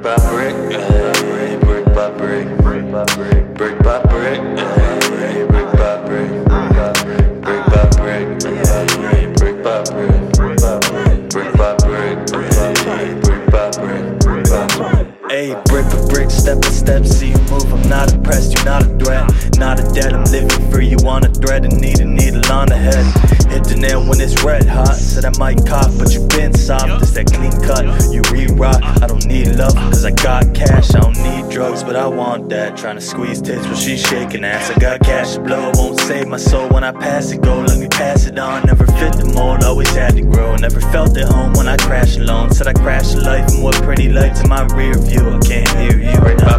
brick by brick, ay, brick by brick, brick by brick, brick by brick, brick by brick, brick by brick, ay, brick by brick, brick by brick, brick by brick, brick by brick, brick by brick. Ayy, brick brick, step by step, see you move. I'm not impressed, you're not a threat. Not a debt, I'm living free. You want a thread and need a needle on the head. Hit the nail when it's red hot. Said I might cough, but you been soft. It's that clean cut, you re rock. I don't need love, cause I got cash. I don't need drugs, but I want that. Trying to squeeze tits but she's shaking ass. I got cash to blow, won't save my soul when I pass it. Go, let me pass it on. Never fit the mold, always had to grow. Never felt at home when I crashed alone. Said I crashed life, and what pretty lights in my rear view. I can't hear you. Brick by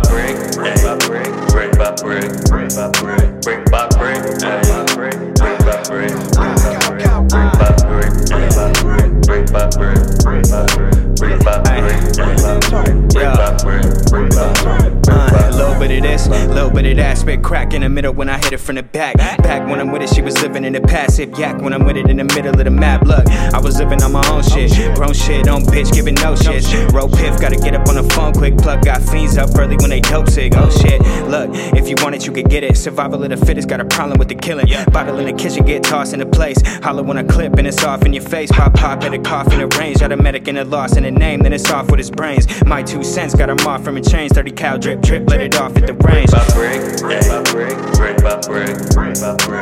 little bit of that. Spit crack in the middle when I hit it from the back. Back when I'm with it, she was living in the passive yak. When I'm with it in the middle of the map, look, I was living on my own shit. Grown shit on bitch, giving no shit. Roll piff, gotta get up on the phone quick. Plug got fiends up early when they dope sick. Oh shit, look, if you want it, you could get it. Survival of the fittest, got a problem with the killing. Bottle in the kitchen, get tossed into place. Hollow when I clip and it's off in your face. Pop pop at a cough in the range. Automatic in a loss in a name, then it's off with his brains. My two cents got him off from a change. 30 cal drip, drip, let it off at the range. Brick, brick by brick, brick by brick, brick by brick,